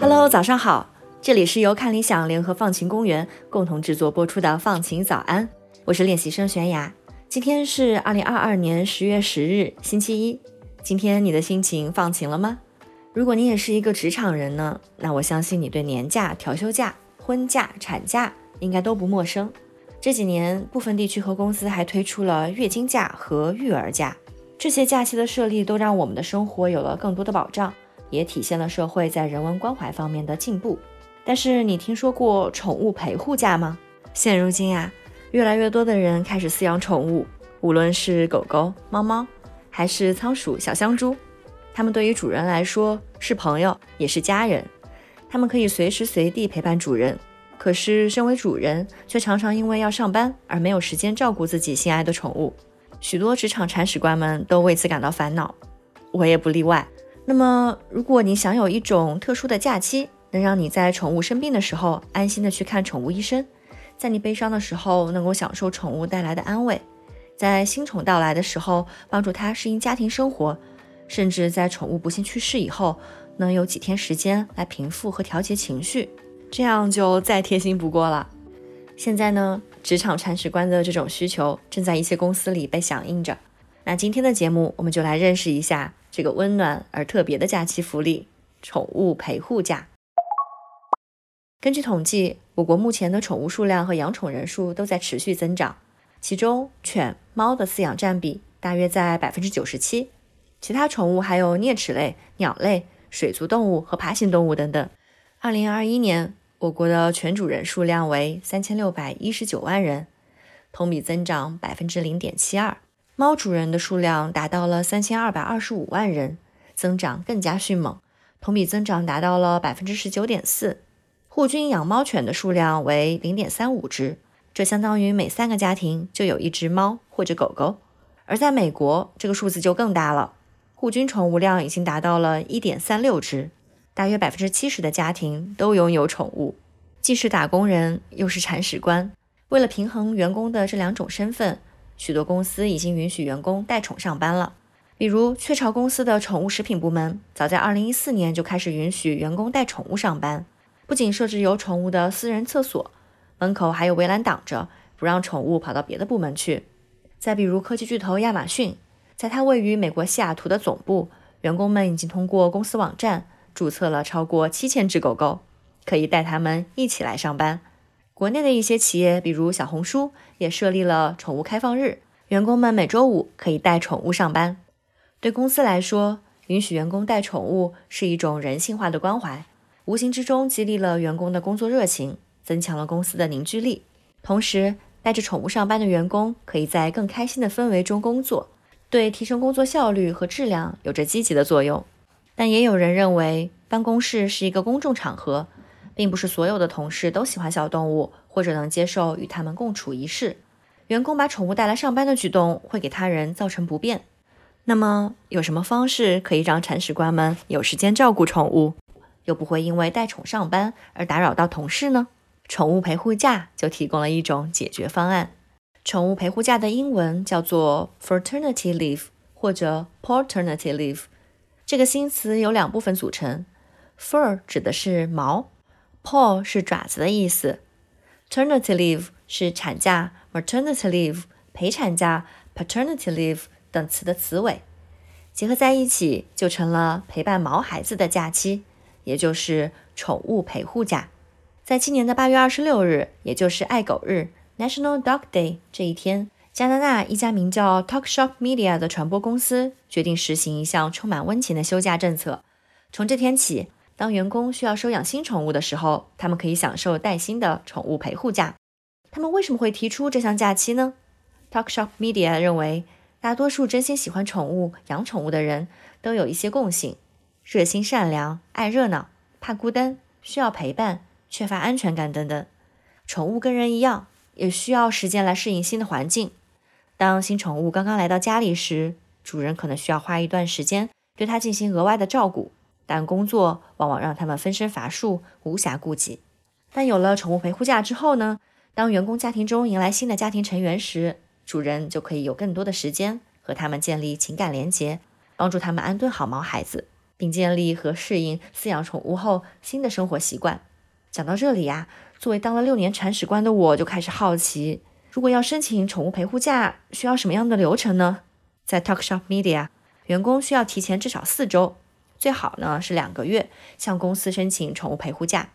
Hello，早上好，这里是由看理想联合放晴公园共同制作播出的《放晴早安》，我是练习生悬崖。今天是二零二二年十月十日，星期一。今天你的心情放晴了吗？如果你也是一个职场人呢，那我相信你对年假、调休假、婚假、产假应该都不陌生。这几年，部分地区和公司还推出了月经假和育儿假。这些假期的设立都让我们的生活有了更多的保障，也体现了社会在人文关怀方面的进步。但是你听说过宠物陪护假吗？现如今呀，越来越多的人开始饲养宠物，无论是狗狗、猫猫，还是仓鼠、小香猪，它们对于主人来说是朋友，也是家人。它们可以随时随地陪伴主人。可是身为主人，却常常因为要上班而没有时间照顾自己心爱的宠物。许多职场铲屎官们都为此感到烦恼，我也不例外。那么，如果你享有一种特殊的假期，能让你在宠物生病的时候安心的去看宠物医生，在你悲伤的时候能够享受宠物带来的安慰，在新宠到来的时候帮助它适应家庭生活，甚至在宠物不幸去世以后能有几天时间来平复和调节情绪，这样就再贴心不过了。现在呢？职场铲屎官的这种需求正在一些公司里被响应着。那今天的节目，我们就来认识一下这个温暖而特别的假期福利——宠物陪护假。根据统计，我国目前的宠物数量和养宠人数都在持续增长，其中犬、猫的饲养占比大约在百分之九十七，其他宠物还有啮齿类、鸟类、水族动物和爬行动物等等。二零二一年。我国的犬主人数量为三千六百一十九万人，同比增长百分之零点七二。猫主人的数量达到了三千二百二十五万人，增长更加迅猛，同比增长达到了百分之十九点四。户均养猫犬的数量为零点三五只，这相当于每三个家庭就有一只猫或者狗狗。而在美国，这个数字就更大了，户均宠物量已经达到了一点三六只。大约百分之七十的家庭都拥有宠物，既是打工人，又是铲屎官。为了平衡员工的这两种身份，许多公司已经允许员工带宠上班了。比如雀巢公司的宠物食品部门，早在二零一四年就开始允许员工带宠物上班，不仅设置有宠物的私人厕所，门口还有围栏挡着，不让宠物跑到别的部门去。再比如科技巨头亚马逊，在它位于美国西雅图的总部，员工们已经通过公司网站。注册了超过七千只狗狗，可以带它们一起来上班。国内的一些企业，比如小红书，也设立了宠物开放日，员工们每周五可以带宠物上班。对公司来说，允许员工带宠物是一种人性化的关怀，无形之中激励了员工的工作热情，增强了公司的凝聚力。同时，带着宠物上班的员工可以在更开心的氛围中工作，对提升工作效率和质量有着积极的作用。但也有人认为，办公室是一个公众场合，并不是所有的同事都喜欢小动物，或者能接受与它们共处一室。员工把宠物带来上班的举动会给他人造成不便。那么，有什么方式可以让铲屎官们有时间照顾宠物，又不会因为带宠上班而打扰到同事呢？宠物陪护假就提供了一种解决方案。宠物陪护假的英文叫做 Fraternity Leave 或者 Paternity Leave。这个新词由两部分组成，fur 指的是毛，paw 是爪子的意思，ternity leave 是产假，maternity leave 陪产假，paternity leave 等词的词尾，结合在一起就成了陪伴毛孩子的假期，也就是宠物陪护假。在今年的八月二十六日，也就是爱狗日 （National Dog Day） 这一天。加拿大一家名叫 Talkshop Media 的传播公司决定实行一项充满温情的休假政策。从这天起，当员工需要收养新宠物的时候，他们可以享受带薪的宠物陪护假。他们为什么会提出这项假期呢？Talkshop Media 认为，大多数真心喜欢宠物、养宠物的人都有一些共性：热心、善良、爱热闹、怕孤单、需要陪伴、缺乏安全感等等。宠物跟人一样，也需要时间来适应新的环境。当新宠物刚刚来到家里时，主人可能需要花一段时间对它进行额外的照顾。但工作往往让他们分身乏术，无暇顾及。但有了宠物陪护假之后呢？当员工家庭中迎来新的家庭成员时，主人就可以有更多的时间和他们建立情感连结，帮助他们安顿好毛孩子，并建立和适应饲养宠物后新的生活习惯。讲到这里呀，作为当了六年铲屎官的我就开始好奇：如果要申请宠物陪护假，需要什么样的流程呢？在 Talkshop Media，员工需要提前至少四周，最好呢是两个月，向公司申请宠物陪护假。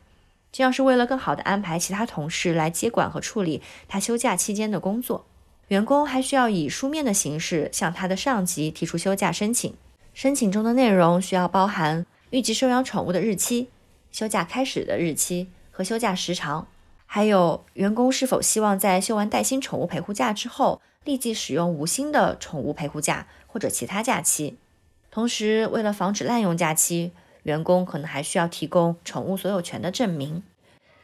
这样是为了更好地安排其他同事来接管和处理他休假期间的工作。员工还需要以书面的形式向他的上级提出休假申请。申请中的内容需要包含预计收养宠物的日期、休假开始的日期和休假时长，还有员工是否希望在休完带薪宠物陪护假之后立即使用无薪的宠物陪护假或者其他假期。同时，为了防止滥用假期。员工可能还需要提供宠物所有权的证明。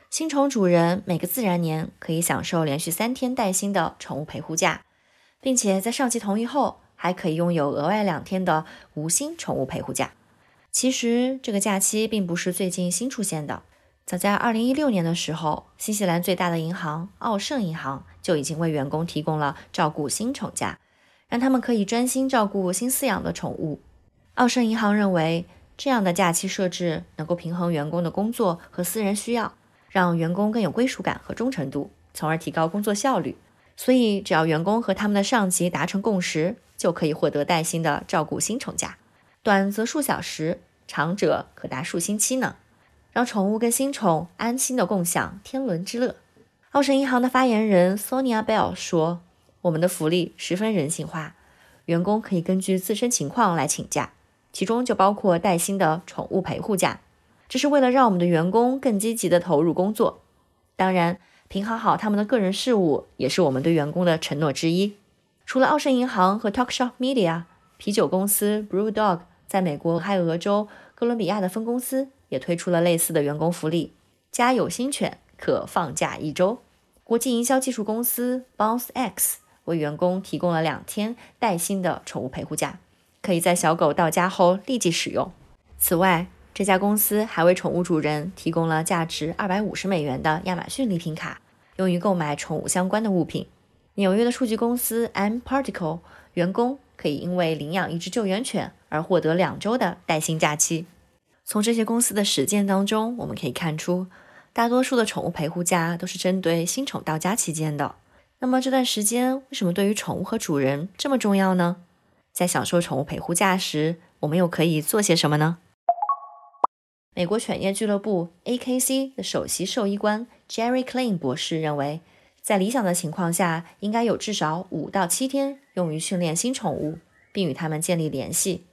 新宠主人每个自然年可以享受连续三天带薪的宠物陪护假，并且在上级同意后，还可以拥有额外两天的无薪宠物陪护假。其实这个假期并不是最近新出现的，早在2016年的时候，新西兰最大的银行奥盛银行就已经为员工提供了照顾新宠假，让他们可以专心照顾新饲养的宠物。奥盛银行认为。这样的假期设置能够平衡员工的工作和私人需要，让员工更有归属感和忠诚度，从而提高工作效率。所以，只要员工和他们的上级达成共识，就可以获得带薪的照顾新宠假，短则数小时，长者可达数星期呢。让宠物跟新宠安心的共享天伦之乐。澳盛银行的发言人 Sonia Bell 说：“我们的福利十分人性化，员工可以根据自身情况来请假。”其中就包括带薪的宠物陪护假，这是为了让我们的员工更积极的投入工作。当然，平衡好他们的个人事务也是我们对员工的承诺之一。除了奥盛银行和 Talkshop Media，啤酒公司 BrewDog 在美国俄亥俄州哥伦比亚的分公司也推出了类似的员工福利：家有新犬可放假一周。国际营销技术公司 Bounce X 为员工提供了两天带薪的宠物陪护假。可以在小狗到家后立即使用。此外，这家公司还为宠物主人提供了价值二百五十美元的亚马逊礼品卡，用于购买宠物相关的物品。纽约的数据公司 M Particle 员工可以因为领养一只救援犬而获得两周的带薪假期。从这些公司的实践当中，我们可以看出，大多数的宠物陪护假都是针对新宠到家期间的。那么这段时间为什么对于宠物和主人这么重要呢？在享受宠物陪护假时，我们又可以做些什么呢？美国犬业俱乐部 （AKC） 的首席兽医官 Jerry Klein 博士认为，在理想的情况下，应该有至少五到七天用于训练新宠物，并与它们建立联系。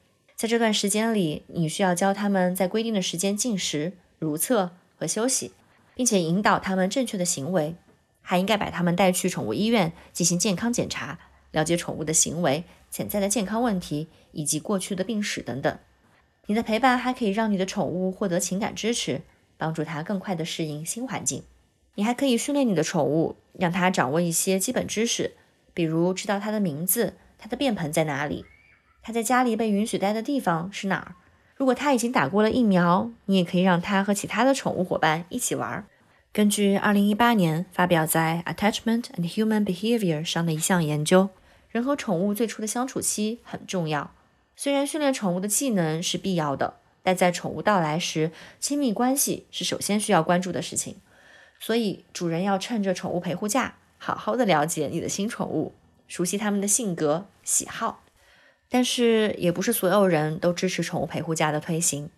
在这段时间里，你需要教它们在规定的时间进食、如厕和休息，并且引导它们正确的行为。还应该把它们带去宠物医院进行健康检查，了解宠物的行为。潜在的健康问题以及过去的病史等等。你的陪伴还可以让你的宠物获得情感支持，帮助它更快地适应新环境。你还可以训练你的宠物，让它掌握一些基本知识，比如知道它的名字、它的便盆在哪里、它在家里被允许待的地方是哪儿。如果它已经打过了疫苗，你也可以让它和其他的宠物伙伴一起玩。根据2018年发表在《Attachment and Human Behavior》上的一项研究。人和宠物最初的相处期很重要。虽然训练宠物的技能是必要的，但在宠物到来时，亲密关系是首先需要关注的事情。所以，主人要趁着宠物陪护假，好好的了解你的新宠物，熟悉他们的性格喜好。但是，也不是所有人都支持宠物陪护假的推行。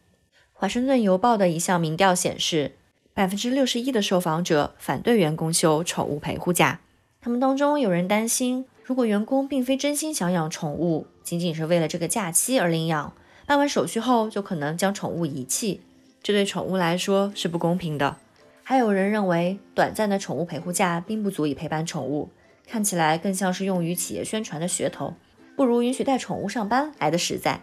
华盛顿邮报的一项民调显示，百分之六十一的受访者反对员工休宠物陪护假。他们当中有人担心。如果员工并非真心想养宠物，仅仅是为了这个假期而领养，办完手续后就可能将宠物遗弃，这对宠物来说是不公平的。还有人认为，短暂的宠物陪护假并不足以陪伴宠物，看起来更像是用于企业宣传的噱头，不如允许带宠物上班来的实在。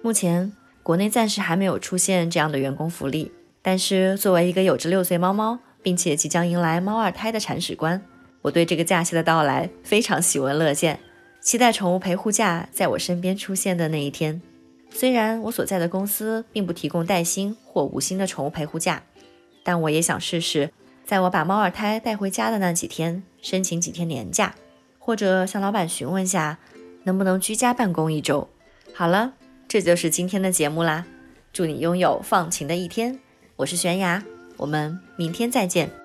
目前国内暂时还没有出现这样的员工福利，但是作为一个有着六岁猫猫，并且即将迎来猫二胎的铲屎官。我对这个假期的到来非常喜闻乐见，期待宠物陪护假在我身边出现的那一天。虽然我所在的公司并不提供带薪或无薪的宠物陪护假，但我也想试试，在我把猫二胎带回家的那几天，申请几天年假，或者向老板询问下，能不能居家办公一周。好了，这就是今天的节目啦。祝你拥有放晴的一天。我是悬崖，我们明天再见。